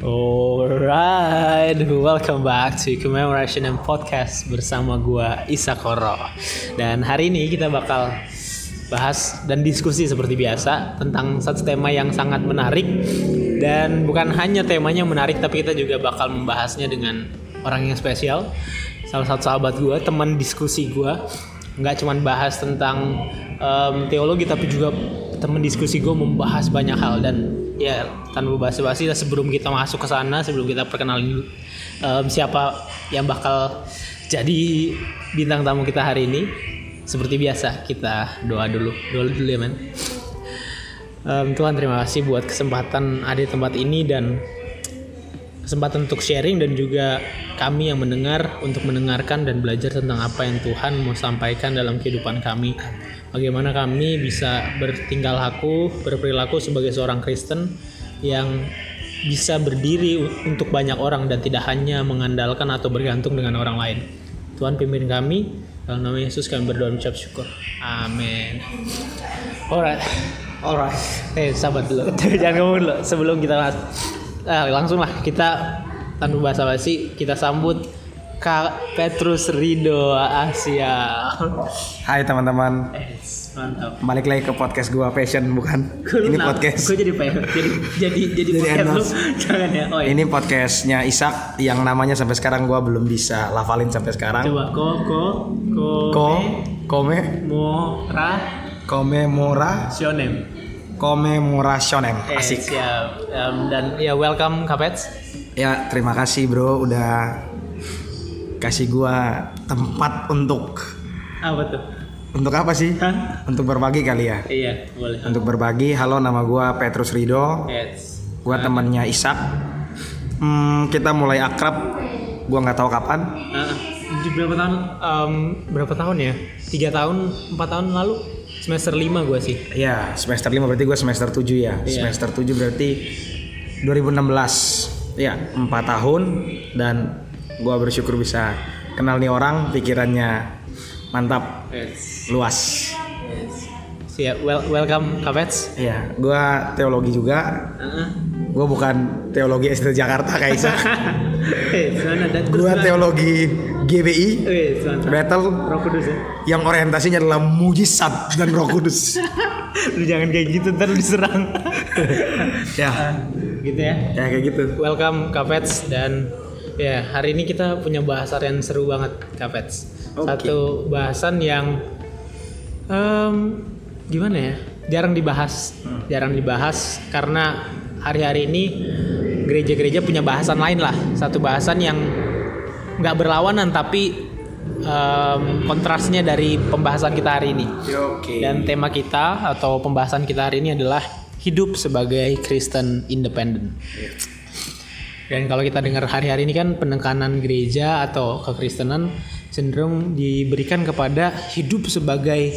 Alright, welcome back to Commemoration and Podcast bersama gua Isa Koro. Dan hari ini kita bakal bahas dan diskusi seperti biasa tentang satu tema yang sangat menarik dan bukan hanya temanya menarik tapi kita juga bakal membahasnya dengan orang yang spesial. Salah satu sahabat gua, teman diskusi gua. Nggak cuma bahas tentang em, teologi tapi juga teman diskusi gue membahas banyak hal dan ya tanpa basa-basi sebelum kita masuk ke sana sebelum kita perkenalin em, siapa yang bakal jadi bintang tamu kita hari ini seperti biasa kita doa dulu doa dulu ya men Em, Tuhan terima kasih buat kesempatan ada di tempat ini dan kesempatan untuk sharing dan juga kami yang mendengar untuk mendengarkan dan belajar tentang apa yang Tuhan mau sampaikan dalam kehidupan kami. Bagaimana kami bisa bertingkah laku, berperilaku sebagai seorang Kristen yang bisa berdiri untuk banyak orang dan tidak hanya mengandalkan atau bergantung dengan orang lain. Tuhan pimpin kami dalam nama Yesus kami berdoa dan ucap syukur. Amin. Alright. Alright. Eh, sahabat dulu. Jangan ngomong dulu sebelum kita. Ah, langsung lah kita tanpa basa-basi kita sambut Kak Petrus Rido Asia. Hai teman-teman, Eh, mantap. balik lagi ke podcast gua Passion bukan? Ini podcast. Gue jadi jadi jadi jadi, Jadi podcast lu. Jangan ya. Oh, iya. Ini podcastnya Isak yang namanya sampai sekarang gua belum bisa lafalin sampai sekarang. Coba ko ko ko Ko, kome, mora komemora, sionem. komemorasionem. Eh, Asik. siap. Em, dan ya welcome Kapets. Ya terima kasih bro udah kasih gua tempat untuk Apa tuh? untuk apa sih? Hah? Untuk berbagi kali ya. Iya, boleh. Untuk berbagi. Halo nama gua Petrus Rido. Yes. Gua temannya Isak. Hmm, kita mulai akrab. Gua nggak tahu kapan. Nah, di berapa tahun? em, berapa tahun ya? Tiga tahun, empat tahun lalu? Semester lima gue sih. Ya, semester 5 berarti gue semester 7 ya. Iya. Semester 7 berarti 2016. Ya, 4 tahun dan gue bersyukur bisa kenal nih orang, pikirannya mantap, Yes. luas. Siap. Well, welcome Kapets. Ya, gue teologi juga. Gue bukan teologi SD Jakarta kayak Isa. Sana ada terus gue teologi GBI, sana. Battle Roh Kudus ya. yang orientasinya adalah mujizat dan Roh Kudus. lu jangan kayak gitu, ntar diserang. ya, gitu ya. ya kayak gitu. Welcome Kapets dan ya hari ini kita punya bahasan yang seru banget Kapets. Oke. Satu bahasan yang em, gimana ya? Jarang dibahas, jarang dibahas karena hari-hari ini gereja-gereja punya bahasan lain lah. Satu bahasan yang nggak berlawanan tapi em, kontrasnya dari pembahasan kita hari ini. Oke. Dan tema kita atau pembahasan kita hari ini adalah hidup sebagai Kristen independen. Dan kalau kita dengar hari-hari ini kan penekanan gereja atau kekristenan cenderung diberikan kepada hidup sebagai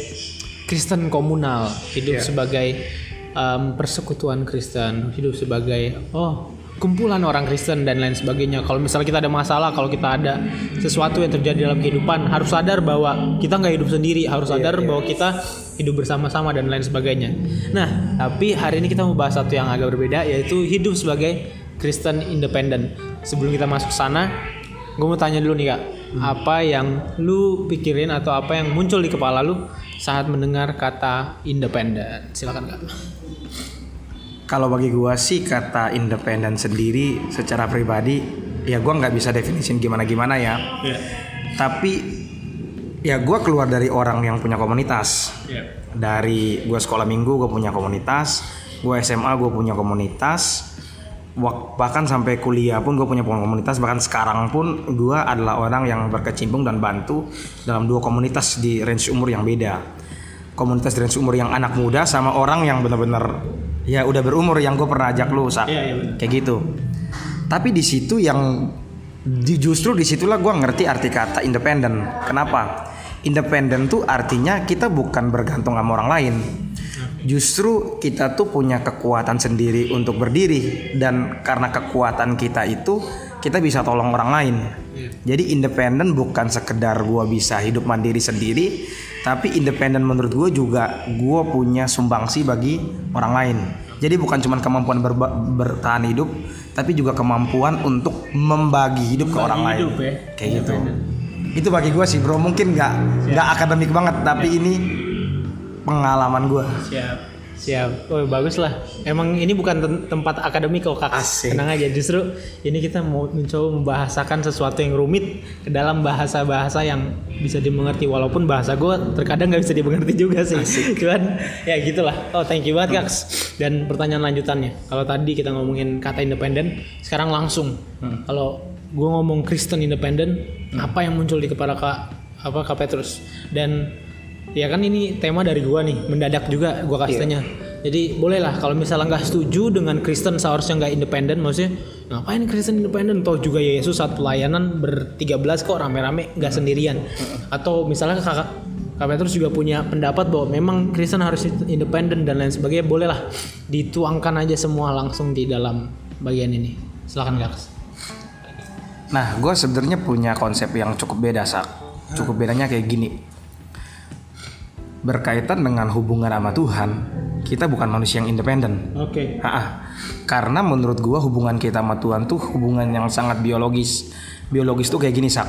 Kristen komunal, hidup sebagai em, persekutuan Kristen, hidup sebagai oh kumpulan orang Kristen dan lain sebagainya. Kalau misalnya kita ada masalah, kalau kita ada sesuatu yang terjadi dalam kehidupan, harus sadar bahwa kita nggak hidup sendiri, harus sadar bahwa kita hidup bersama-sama dan lain sebagainya. Nah, tapi hari ini kita mau bahas satu yang agak berbeda, yaitu hidup sebagai Kristen independen. Sebelum kita masuk sana, gue mau tanya dulu nih kak, apa yang lu pikirin atau apa yang muncul di kepala lu saat mendengar kata independen? Silakan kak. Kalau bagi gua sih kata independen sendiri secara pribadi ya gua nggak bisa definisin gimana gimana ya. Tapi ya gua keluar dari orang yang punya komunitas. Dari gua sekolah minggu gua punya komunitas, gua SMA gua punya komunitas. Bahkan sampai kuliah pun gue punya komunitas. Bahkan sekarang pun gue adalah orang yang berkecimpung dan bantu dalam dua komunitas di range umur yang beda. Komunitas di range umur yang anak muda sama orang yang benar-benar ya udah berumur yang gue pernah ajak lu Sak. Iya, iya, benar. kayak gitu. Tapi di situ yang di, justru di situlah gue ngerti arti kata independen. Kenapa? Independen tuh artinya kita bukan bergantung sama orang lain justru kita tuh punya kekuatan sendiri untuk berdiri. Dan karena kekuatan kita itu kita bisa tolong orang lain. Jadi independen bukan sekedar gua bisa hidup mandiri sendiri tapi independen menurut gue juga gue punya sumbangsi bagi orang lain. Jadi bukan cuma kemampuan berba- bertahan hidup, tapi juga kemampuan untuk membagi hidup ke Membagi orang lain. hidup ya. Kayak gitu. Itu bagi gue sih bro, mungkin nggak nggak akademik banget, tapi ini pengalaman gue. Siap. Siap. Oh, bagus lah. Emang ini bukan tem- tempat akademik kok, Kak. Asik. Tenang aja. Justru ini kita mau mencoba membahasakan sesuatu yang rumit ke dalam bahasa-bahasa yang bisa dimengerti walaupun bahasa gue terkadang nggak bisa dimengerti juga sih. Cuman ya gitulah. Oh, thank you banget, Kak. Dan pertanyaan lanjutannya. Kalau tadi kita ngomongin kata independen, sekarang langsung. Kalau gue ngomong Kristen independen, apa yang muncul di kepala Kak apa Kak Petrus? Dan Ya kan ini tema dari gua nih, mendadak juga gua kasih tanya. Jadi bolehlah kalau misalnya nggak setuju dengan Kristen seharusnya nggak independen, maksudnya ngapain Kristen independen? Toh juga Yesus saat pelayanan bertiga belas kok rame-rame nggak sendirian. Atau misalnya kakak Kak Petrus juga punya pendapat bahwa memang Kristen harus independen dan lain sebagainya, bolehlah dituangkan aja semua langsung di dalam bagian ini. Silakan Kak. Nah, gue sebenarnya punya konsep yang cukup beda sak. Cukup bedanya kayak gini. Berkaitan dengan hubungan sama Tuhan, kita bukan manusia yang independen. Oke. Ha-ha. Karena menurut gua hubungan kita sama Tuhan tuh hubungan yang sangat biologis. Biologis tuh kayak gini sak.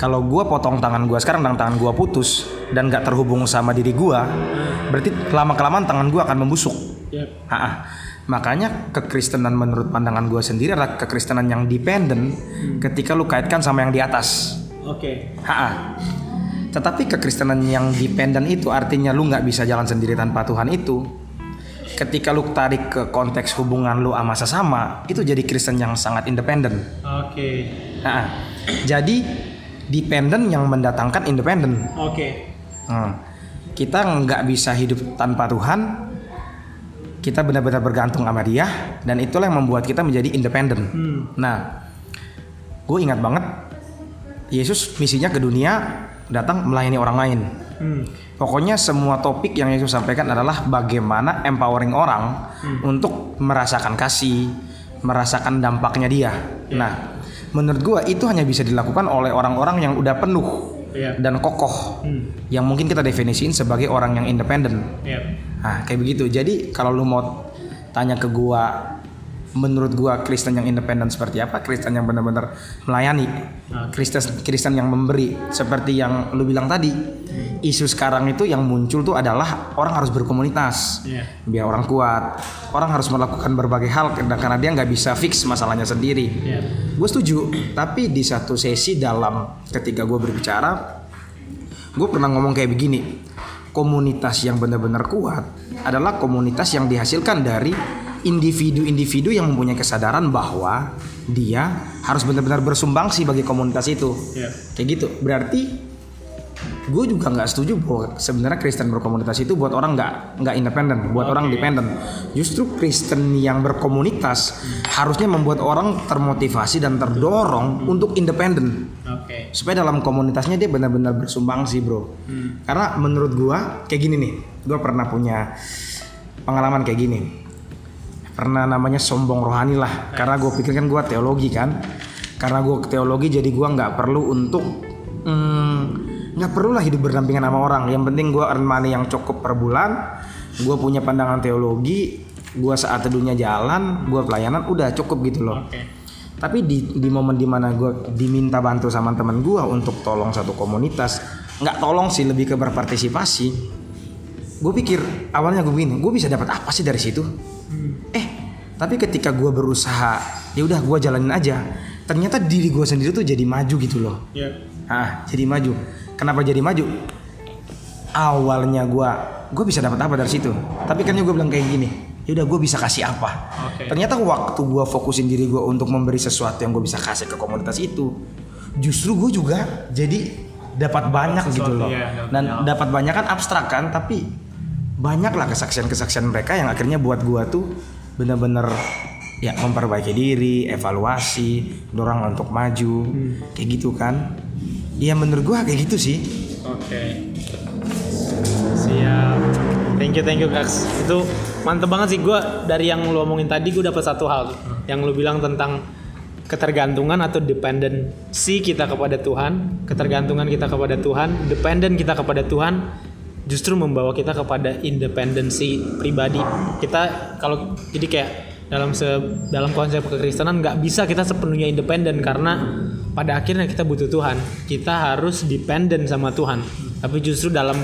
Kalau gua potong tangan gua sekarang dan tangan gua putus dan gak terhubung sama diri gua, berarti lama kelamaan tangan gua akan membusuk. Yep. Ha-ha. Makanya kekristenan menurut pandangan gua sendiri adalah kekristenan yang dependen ketika lu kaitkan sama yang di atas. Oke. Ha-ha. Tetapi kekristenan yang dependen itu artinya lu nggak bisa jalan sendiri tanpa Tuhan itu. Ketika lu tarik ke konteks hubungan lu sama sesama, itu jadi Kristen yang sangat independen. Oke. Nah, jadi dependen yang mendatangkan independen. Oke. Hmm. Kita nggak bisa hidup tanpa Tuhan. Kita benar-benar bergantung sama Dia, dan itulah yang membuat kita menjadi independen. Hmm. Nah, gue ingat banget Yesus misinya ke dunia datang melayani orang lain. Hmm. Pokoknya semua topik yang Yesus sampaikan adalah bagaimana empowering orang untuk merasakan kasih, merasakan dampaknya dia. Nah, menurut gua itu hanya bisa dilakukan oleh orang-orang yang udah penuh Iya. dan kokoh, Hmm. yang mungkin kita definisiin sebagai orang yang independen. Yep. Nah, kayak begitu. Jadi kalau lu mau tanya ke gua menurut gua Kristen yang independen seperti apa? Kristen yang benar-benar melayani. Oke. Kristen Kristen yang memberi seperti yang lu bilang tadi. Isu sekarang itu yang muncul tuh adalah orang harus berkomunitas. Iya. Biar orang kuat. Orang harus melakukan berbagai hal karena dia nggak bisa fix masalahnya sendiri. Iya. Gue setuju, tapi di satu sesi dalam ketika gue berbicara, gue pernah ngomong kayak begini. Komunitas yang benar-benar kuat adalah komunitas yang dihasilkan dari individu-individu yang mempunyai kesadaran bahwa dia harus benar-benar bersumbangsi bagi komunitas itu. Iya. Kayak gitu. Berarti gue juga nggak setuju bahwa sebenarnya Kristen berkomunitas itu buat orang nggak nggak independen, buat orang dependen. Justru Kristen yang berkomunitas harusnya membuat orang termotivasi dan terdorong untuk independen Oke. supaya dalam komunitasnya dia benar-benar bersumbangsi bro. Karena menurut gua kayak gini nih, gua pernah punya pengalaman kayak gini. Pernah namanya sombong rohani lah, karena gue pikir kan gua teologi kan. Karena gue teologi jadi gua nggak perlu untuk hmm, nggak perlu lah hidup berdampingan sama orang. Yang penting gua earn money yang cukup per bulan. Gue punya pandangan teologi, gua saat teduhnya jalan, gua pelayanan udah cukup gitu loh. Oke. Tapi di di momen di mana gue diminta bantu sama teman gue untuk tolong satu komunitas, nggak tolong sih lebih ke berpartisipasi. Gue pikir awalnya gue begini, gue bisa dapat apa sih dari situ? Eh, tapi ketika gue berusaha, ya udah gue jalanin aja. Ternyata diri gue sendiri tuh jadi maju gitu loh. Iya. Ah, jadi maju. Kenapa jadi maju? Awalnya gue, gue bisa dapat apa dari situ. Tapi kan gue bilang kayak gini, ya udah gue bisa kasih apa? Oke. Ternyata waktu gue fokusin diri gue untuk memberi sesuatu yang gue bisa kasih ke komunitas itu, justru gue juga jadi dapat banyak gitu loh. iya, Dan dapat banyak kan abstrak kan, tapi banyaklah kesaksian-kesaksian mereka yang akhirnya buat gue tuh bener-bener ya memperbaiki diri, evaluasi, dorong untuk maju, kayak gitu kan. Iya menurut gue kayak gitu sih. Oke. Siap. Thank you, thank you, Kaks. Itu mantep banget sih gue dari yang lu omongin tadi gue dapat satu hal yang lu bilang tentang ketergantungan atau dependency kita kepada Tuhan, ketergantungan kita kepada Tuhan, dependent kita kepada Tuhan justru membawa kita kepada independensi pribadi. Kita kalau jadi kayak dalam se dalam konsep kekristenan nggak bisa kita sepenuhnya independen karena pada akhirnya kita butuh Tuhan. Kita harus dependen sama Tuhan. Tapi justru dalam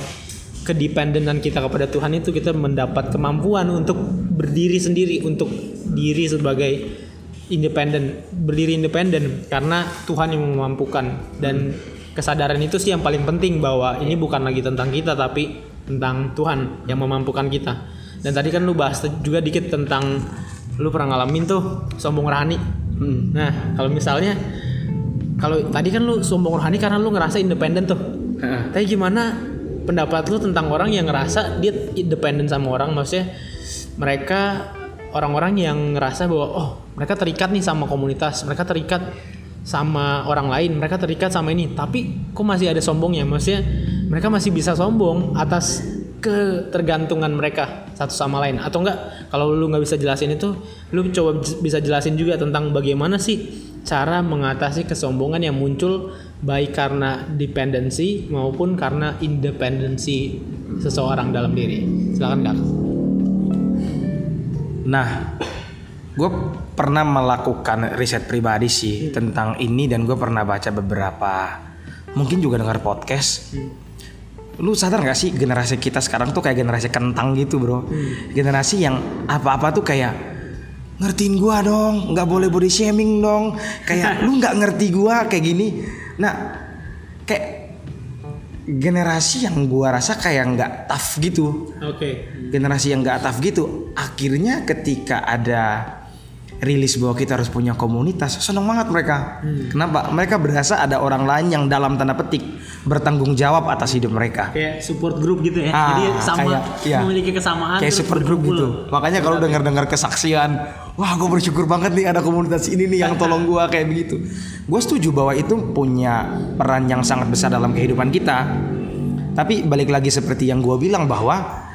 kedependenan kita kepada Tuhan itu kita mendapat kemampuan untuk berdiri sendiri untuk diri sebagai independen berdiri independen karena Tuhan yang memampukan. Dan kesadaran itu sih yang paling penting bahwa ini bukan lagi tentang kita tapi tentang Tuhan yang memampukan kita. Dan tadi kan lu bahas juga dikit tentang lu pernah ngalamin tuh sombong rohani. Hmm. nah kalau misalnya kalau tadi kan lu sombong rohani karena lu ngerasa independen tuh. Tapi gimana pendapat lu tentang orang yang ngerasa dia independen sama orang? Maksudnya mereka orang-orang yang ngerasa bahwa oh mereka terikat nih sama komunitas mereka terikat sama orang lain mereka terikat sama ini. Tapi kok masih ada sombongnya? Maksudnya mereka masih bisa sombong atas ketergantungan mereka satu sama lain. Atau enggak kalau lu nggak bisa jelasin itu lu coba bisa jelasin juga tentang bagaimana sih cara mengatasi kesombongan yang muncul baik karena dependensi maupun karena independensi seseorang dalam diri. Silakan kak. Nah gue pernah melakukan riset pribadi sih hmm. tentang ini dan gue pernah baca beberapa mungkin juga dengar podcast hmm lu sadar gak sih generasi kita sekarang tuh kayak generasi kentang gitu bro hmm. generasi yang apa-apa tuh kayak ngertiin gua dong nggak boleh body shaming dong kayak lu nggak ngerti gua kayak gini nah kayak generasi yang gua rasa kayak nggak tough gitu oke okay. generasi yang nggak tough gitu akhirnya ketika ada rilis bahwa kita harus punya komunitas. Seneng banget mereka. Hmm. kenapa? Mereka berasa ada orang lain yang dalam tanda petik bertanggung jawab atas hidup mereka. Kayak support group gitu ya. Ah, jadi sama kayak, iya. memiliki kesamaan kayak support group gitu. Makanya kalau dengar dengar kesaksian wah gue bersyukur banget nih ada komunitas ini nih yang tolong gue kayak begitu. Gue setuju bahwa itu punya peran yang sangat besar dalam kehidupan kita. Tapi balik lagi seperti yang gue bilang bahwa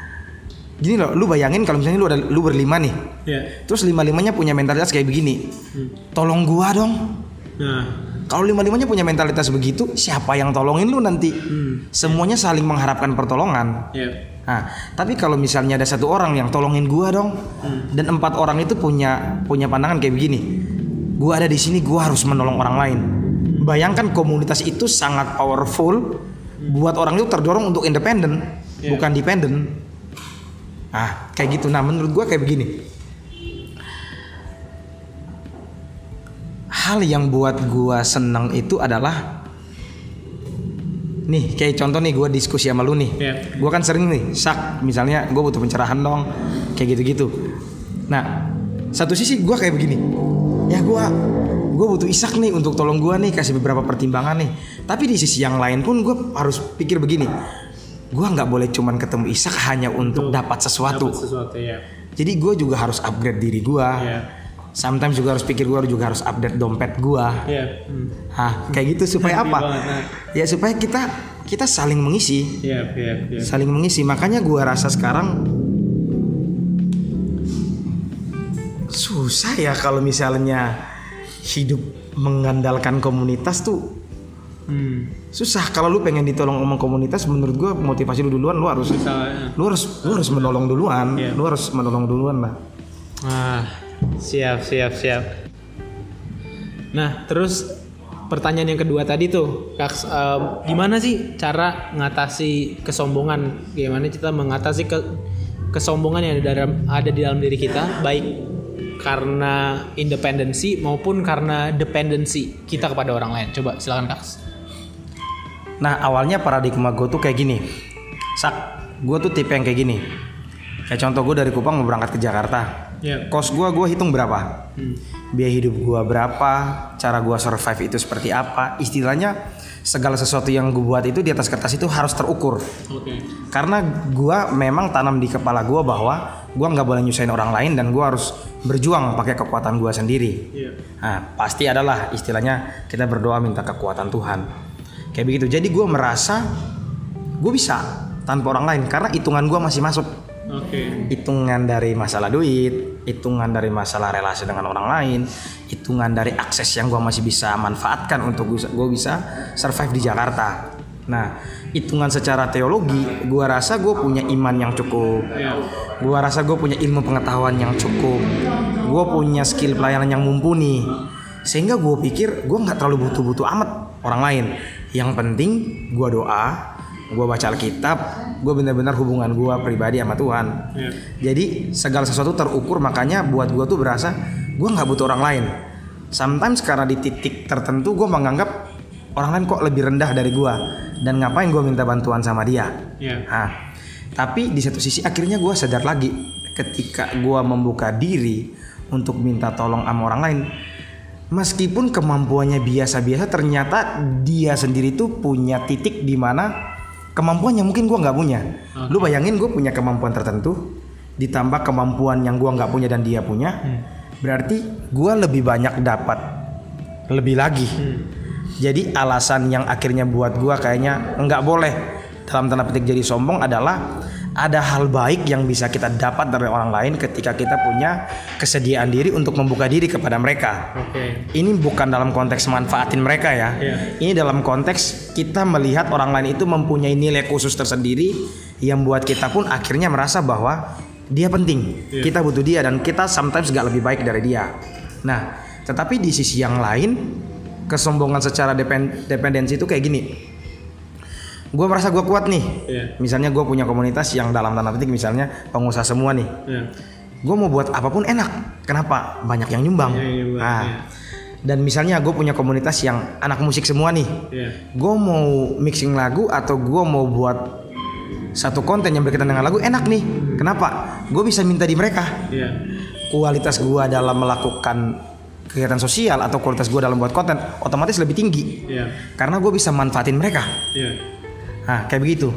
gini loh, lu bayangin kalau misalnya lu ada lu berlima nih, yeah. terus lima limanya punya mentalitas kayak begini, hmm. tolong gua dong. Nah. Kalau lima limanya punya mentalitas begitu, siapa yang tolongin lu nanti? Hmm. Semuanya saling mengharapkan pertolongan. Yeah. Nah, tapi kalau misalnya ada satu orang yang tolongin gua dong, hmm. dan empat orang itu punya punya pandangan kayak begini, gua ada di sini, gua harus menolong orang lain. Bayangkan komunitas itu sangat powerful, hmm. buat orang itu terdorong untuk independen, yeah. bukan dependen. Ah, kayak gitu. Nah, menurut gue kayak begini. Hal yang buat gue seneng itu adalah nih kayak contoh nih gue diskusi sama lu nih yeah. gue kan sering nih sak misalnya gue butuh pencerahan dong kayak gitu-gitu nah satu sisi gue kayak begini ya gue gue butuh isak nih untuk tolong gue nih kasih beberapa pertimbangan nih tapi di sisi yang lain pun gue harus pikir begini gue nggak boleh cuman ketemu Isak hanya untuk dapat sesuatu. Dapet sesuatu ya. Jadi gue juga harus upgrade diri gue. Yeah. Sometimes juga harus pikir gue juga harus update dompet gue. Yeah. Hmm. Hah, kayak gitu supaya apa? Nah. Ya supaya kita kita saling mengisi. Yeah, yeah, yeah. Saling mengisi. Makanya gue rasa sekarang susah ya kalau misalnya hidup mengandalkan komunitas tuh Hmm. Susah kalau lu pengen ditolong sama komunitas menurut gua motivasi lu duluan lu harus Bisa, ya. lu harus lu harus menolong duluan, yeah. lu harus menolong duluan lah. Ah, siap siap siap. Nah, terus pertanyaan yang kedua tadi tuh, Kak, uh, gimana sih cara mengatasi kesombongan? Gimana kita mengatasi ke kesombongan yang ada dalam ada di dalam diri kita, baik karena independensi maupun karena dependensi kita kepada orang lain. Coba silakan Kak. Nah awalnya paradigma gue tuh kayak gini. Sak, gue tuh tipe yang kayak gini. Kayak contoh gue dari Kupang mau berangkat ke Jakarta. Yeah. Kos gue, gue hitung berapa? Hmm. Biaya hidup gue berapa? Cara gue survive itu seperti apa? Istilahnya segala sesuatu yang gue buat itu di atas kertas itu harus terukur. Okay. Karena gue memang tanam di kepala gue bahwa Gue nggak boleh nyusahin orang lain dan gue harus berjuang pakai kekuatan gue sendiri. Yeah. Nah pasti adalah istilahnya kita berdoa minta kekuatan Tuhan kayak begitu jadi gue merasa gue bisa tanpa orang lain karena hitungan gue masih masuk okay. hitungan dari masalah duit hitungan dari masalah relasi dengan orang lain hitungan dari akses yang gue masih bisa manfaatkan untuk gue bisa survive di Jakarta Nah, hitungan secara teologi, gua rasa gue punya iman yang cukup. Iya. Gua rasa gue punya ilmu pengetahuan yang cukup. Gue punya skill pelayanan yang mumpuni. Sehingga gue pikir gue nggak terlalu butuh-butuh amat orang lain. Yang penting gue doa, gue baca Alkitab, gue benar-benar hubungan gue pribadi sama Tuhan. Iya. Jadi segala sesuatu terukur makanya buat gue tuh berasa gue nggak butuh orang lain. Sometimes karena di titik tertentu gue menganggap orang lain kok lebih rendah dari gue dan ngapain gue minta bantuan sama dia. Iya. Nah, tapi di satu sisi akhirnya gue sadar lagi ketika gue membuka diri untuk minta tolong sama orang lain. Meskipun kemampuannya biasa-biasa, ternyata dia sendiri tuh punya titik di mana kemampuan yang mungkin gue nggak punya. Lu bayangin gue punya kemampuan tertentu, ditambah kemampuan yang gue nggak punya dan dia punya, berarti gue lebih banyak dapat lebih lagi. Jadi alasan yang akhirnya buat gua kayaknya nggak boleh dalam tanda petik jadi sombong adalah ada hal baik yang bisa kita dapat dari orang lain ketika kita punya kesediaan diri untuk membuka diri kepada mereka. Oke. Ini bukan dalam konteks manfaatin mereka ya. Iya. Ini dalam konteks kita melihat orang lain itu mempunyai nilai khusus tersendiri yang buat kita pun akhirnya merasa bahwa dia penting. Iya. Kita butuh dia dan kita sometimes gak lebih baik dari dia. Nah, tetapi di sisi yang lain kesombongan secara depen- dependensi itu kayak gini. Gue merasa gue kuat nih. Iya. Misalnya gue punya komunitas yang dalam tanda petik misalnya pengusaha semua nih. Iya. Gue mau buat apa pun enak. Kenapa? Banyak yang nyumbang. Yang nyumbang, Nah, iya. dan misalnya gue punya komunitas yang anak musik semua nih. Iya. Gue mau mixing lagu atau gue mau buat satu konten yang berkaitan dengan lagu enak nih. Kenapa? Gue bisa minta di mereka. Iya. Kualitas gue dalam melakukan kegiatan sosial atau kualitas gue dalam buat konten otomatis lebih tinggi Iya. karena gue bisa manfaatin mereka. Iya. Nah, kayak begitu.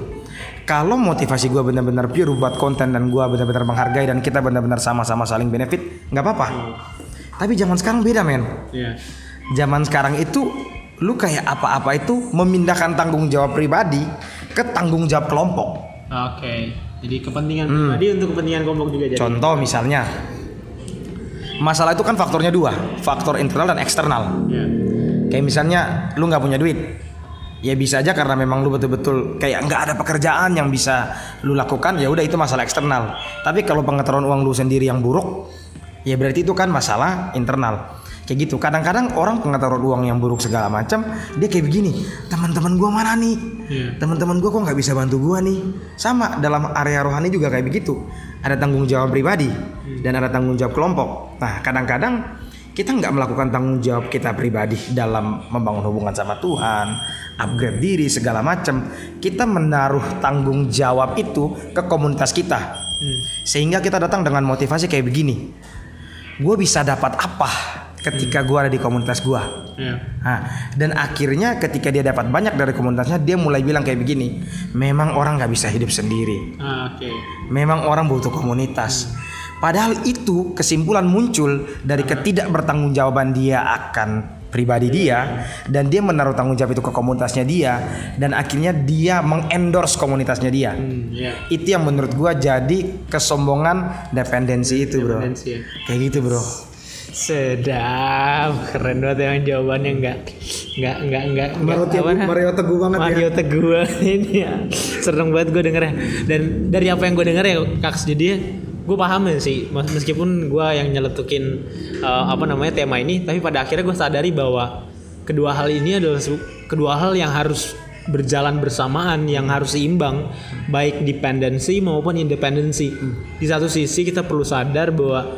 Kalau motivasi gue benar-benar pure buat konten dan gue benar-benar menghargai dan kita benar-benar sama-sama saling benefit, nggak apa-apa. Tapi zaman sekarang beda men. Iya. Zaman sekarang itu lu kayak apa-apa itu memindahkan tanggung jawab pribadi ke tanggung jawab kelompok. Oke. Jadi kepentingan pribadi untuk kepentingan kelompok juga jadi. Contoh misalnya, masalah itu kan faktornya dua, faktor internal dan eksternal. Iya. Kayak misalnya lu nggak punya duit, ya bisa aja karena memang lu betul-betul kayak nggak ada pekerjaan yang bisa lu lakukan, ya udah itu masalah eksternal. Tapi kalau pengetahuan uang lu sendiri yang buruk, ya berarti itu kan masalah internal. Kayak gitu. Kadang-kadang orang pengetahuan uang yang buruk segala macam, dia kayak begini. Teman-teman gua mana nih? Iya. Teman-teman gua kok nggak bisa bantu gua nih? Sama dalam area rohani juga kayak begitu. Ada tanggung jawab pribadi dan ada tanggung jawab kelompok. Nah, kadang-kadang kita nggak melakukan tanggung jawab kita pribadi dalam membangun hubungan sama Tuhan, upgrade diri segala macam. Kita menaruh tanggung jawab itu ke komunitas kita, Hmm. sehingga kita datang dengan motivasi kayak begini. Gue bisa dapat apa ketika gue ada di komunitas gue? Iya. Nah, dan akhirnya ketika dia dapat banyak dari komunitasnya, dia mulai bilang kayak begini. Memang orang nggak bisa hidup sendiri. Ah, Oke. Memang orang butuh komunitas. Padahal itu kesimpulan muncul dari ketidakbertanggungjawaban dia akan pribadi dia dan dia menaruh tanggung jawab itu ke komunitasnya dia dan akhirnya dia mengendorse komunitasnya dia. Hmm, iya. Itu yang menurut gua jadi kesombongan dependensi itu, Bro. Dependensi ya. Kayak gitu, Bro. Sedap, keren banget emang jawabannya enggak enggak enggak enggak enggak Mario Teguh banget ya. Mario Teguh banget ini ya. Serem banget gue dengernya. Dan dari apa yang gue denger ya Kaks jadi gue paham ya sih. Mes- meskipun gue yang nyeletukin eh, apa namanya tema ini tapi pada akhirnya gue sadari bahwa kedua hal ini adalah kedua hal yang harus berjalan bersamaan yang harus seimbang baik dependensi maupun independensi di satu sisi kita perlu sadar bahwa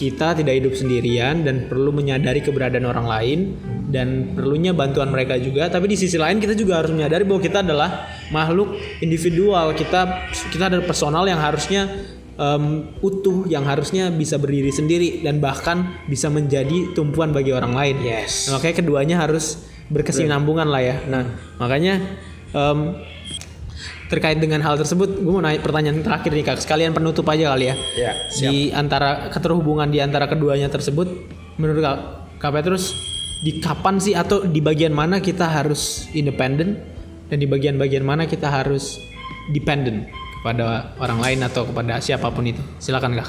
kita tidak hidup sendirian dan perlu menyadari keberadaan orang lain dan perlunya bantuan mereka juga. Tapi di sisi lain kita juga harus menyadari bahwa kita adalah makhluk individual. Kita kita adalah personal yang harusnya em, utuh yang harusnya bisa berdiri sendiri dan bahkan bisa menjadi tumpuan bagi orang lain. Yes. Nah, makanya keduanya harus berkesinambungan lah ya. Nah makanya em, terkait dengan hal tersebut gue mau nanya pertanyaan terakhir nih kak. Sekalian penutup aja kali ya. Ya, di antara keterhubungan di antara keduanya tersebut menurut kak, kak Petrus di kapan sih atau di bagian mana kita harus independen dan di bagian-bagian mana kita harus dependent kepada orang lain atau kepada siapa pun itu silakan kak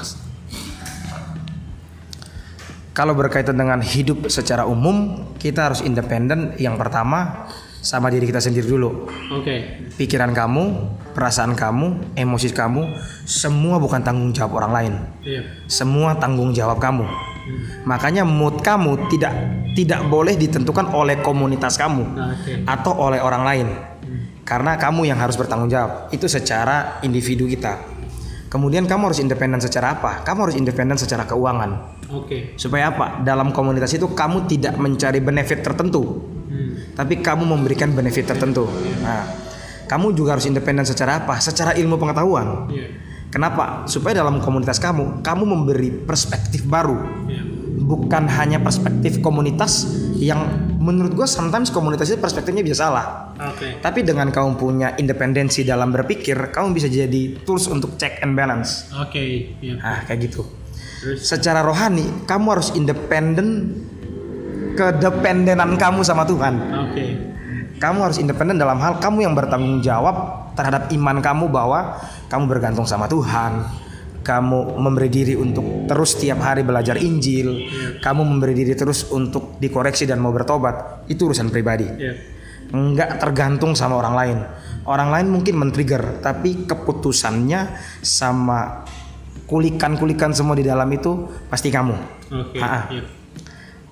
Kalau berkaitan dengan hidup secara umum, kita harus independen. Yang pertama, sama diri kita sendiri dulu. Oke. Pikiran kamu, perasaan kamu, emosi kamu, semua bukan tanggung jawab orang lain. Iya. Semua tanggung jawab kamu. Makanya mood kamu tidak tidak boleh ditentukan oleh komunitas kamu Oke. atau oleh orang lain. Karena kamu yang harus bertanggung jawab. Itu secara individu kita. Kemudian kamu harus independen secara apa? Kamu harus independen secara keuangan. Oke. Supaya apa? Dalam komunitas itu kamu tidak mencari benefit tertentu, Hmm. tapi kamu memberikan benefit tertentu. Nah, kamu juga harus independen secara apa? Secara ilmu pengetahuan. Iya. Kenapa? Supaya dalam komunitas kamu, kamu memberi perspektif baru. Bukan hanya perspektif komunitas yang menurut gue sometimes komunitas itu perspektifnya bisa salah. Oke. Tapi dengan kamu punya independensi dalam berpikir, kamu bisa jadi tools untuk check and balance. Oke. Iya. Nah, kayak gitu. Terus. Secara rohani, kamu harus independen kedependenan kamu sama Tuhan. Oke. Kamu harus independen dalam hal kamu yang bertanggung jawab terhadap iman kamu bahwa kamu bergantung sama Tuhan. Kamu memberi diri untuk terus setiap hari belajar Injil. Kamu memberi diri terus untuk dikoreksi dan mau bertobat. Itu urusan pribadi. Iya. Nggak tergantung sama orang lain. Orang lain mungkin men-trigger, tapi keputusannya sama kulikan-kulikan semua di dalam itu pasti kamu. Oke. Ha-ha. Iya.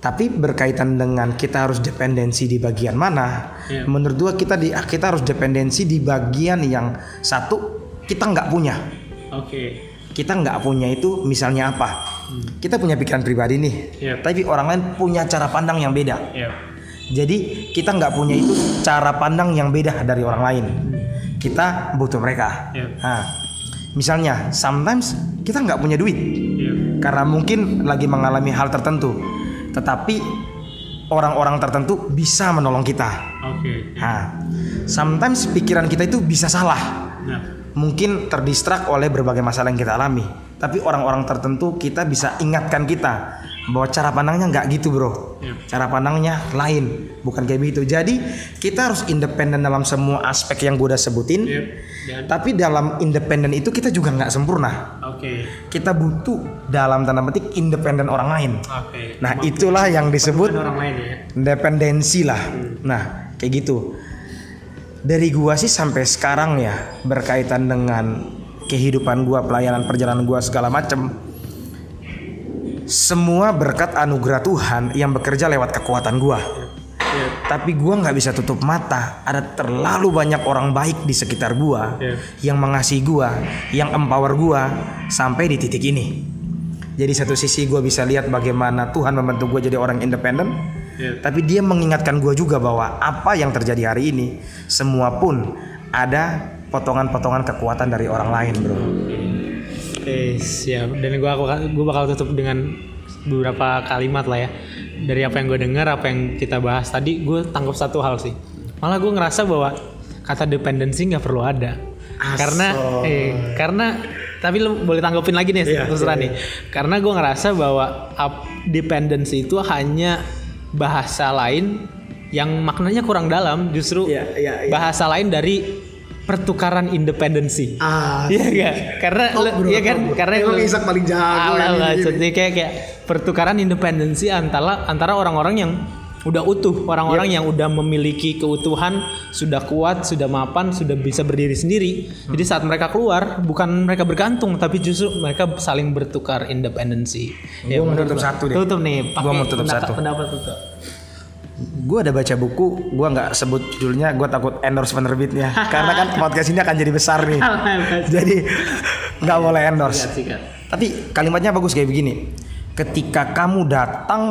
Tapi berkaitan dengan kita harus dependensi di bagian mana? Iya. Menurut gua kita di kita harus dependensi di bagian yang satu kita nggak punya. Oke. Kita nggak punya itu misalnya apa? Kita punya pikiran pribadi nih, Iya. tapi orang lain punya cara pandang yang beda. Iya. Jadi kita nggak punya itu cara pandang yang beda dari orang lain. Kita butuh mereka. Iya. Nah, misalnya sometimes kita nggak punya duit Iya. karena mungkin lagi mengalami hal tertentu, tetapi orang-orang tertentu bisa menolong kita. Oke. Nah, sometimes pikiran kita itu bisa salah. Nah. Mungkin terdistrak oleh berbagai masalah yang kita alami. Tapi orang-orang tertentu kita bisa ingatkan kita bahwa cara pandangnya nggak gitu bro. Iya. Cara pandangnya lain, bukan kayak begitu. Jadi kita harus independen dalam semua aspek yang gue udah sebutin. Iya. Dan. Tapi dalam independen itu kita juga nggak sempurna. Oke. Kita butuh dalam tanda petik independen orang lain. Oke. Nah itulah yang disebut orang lain ya. dependensi lah. Nah, kayak gitu. Dari gua sih sampai sekarang ya berkaitan dengan kehidupan gua, pelayanan perjalanan gua segala macem. Semua berkat anugerah Tuhan yang bekerja lewat kekuatan gua. Iya. Tapi gua nggak bisa tutup mata. Ada terlalu banyak orang baik di sekitar gua Iya. yang mengasihi gua, yang empower gua sampai di titik ini. Jadi satu sisi gua bisa lihat bagaimana Tuhan membentuk gua jadi orang independen. Iya. Tapi dia mengingatkan gue juga bahwa apa yang terjadi hari ini semua pun ada potongan-potongan kekuatan dari orang lain, bro. Oke, siap. Dan gua gua bakal tutup dengan beberapa kalimat lah ya. Dari apa yang gue dengar, apa yang kita bahas tadi, gue tangkap satu hal sih. Malah gue ngerasa bahwa kata dependensi nggak perlu ada. Karena eh karena tapi lo boleh tanggapin lagi nih Iya, terserah iya, nih. Karena gue ngerasa bahwa up, dependency itu hanya bahasa lain yang maknanya kurang dalam, justru Iya, iya, iya. bahasa lain dari pertukaran independensi. Ah, Iya gak? Karena Top, lu- bro, iya kan? bro. Karena Emang Isak paling jago yang lah, gini-gini. maksudnya kayak kayak pertukaran independensi antara antara orang-orang yang udah utuh, orang-orang yang udah memiliki keutuhan, sudah kuat, sudah mapan, sudah bisa berdiri sendiri. Jadi saat mereka keluar, bukan mereka bergantung, tapi justru mereka saling bertukar independensi. Gua mau menurut tutup satu deh. Tutup nih. Gua mau tutup pendapat- satu. Pendapat tutup. Gue ada baca buku, gue nggak sebut judulnya, gue takut endorse penerbitnya, karena kan podcast ini akan jadi besar nih, jadi nggak boleh endorse. Tapi kalimatnya bagus kayak begini. Ketika kamu datang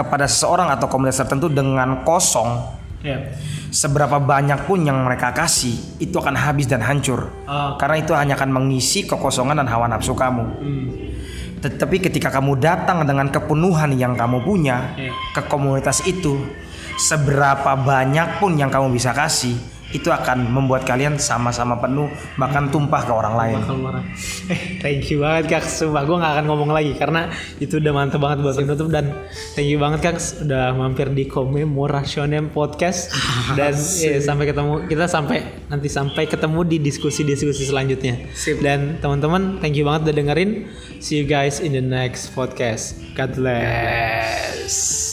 kepada seseorang atau komunitas tertentu dengan kosong, Iya. seberapa banyak pun yang mereka kasih, itu akan habis dan hancur. Oh. Karena itu hanya akan mengisi kekosongan dan hawa nafsu kamu. Hmm. Tetapi ketika kamu datang dengan kepenuhan yang kamu punya Iya. ke komunitas itu, seberapa banyak pun yang kamu bisa kasih, itu akan membuat kalian sama-sama penuh, bahkan tumpah ke orang lain. Eh, thank you banget kak. Sumpah gue gak akan ngomong lagi karena itu udah mantep banget buat penutup dan thank you banget kak udah mampir di Commemorationem Podcast dan eh, sampai ketemu kita sampai nanti sampai ketemu di diskusi-diskusi selanjutnya. Sip. Dan teman-teman thank you banget udah dengerin. See you guys in the next podcast. God bless.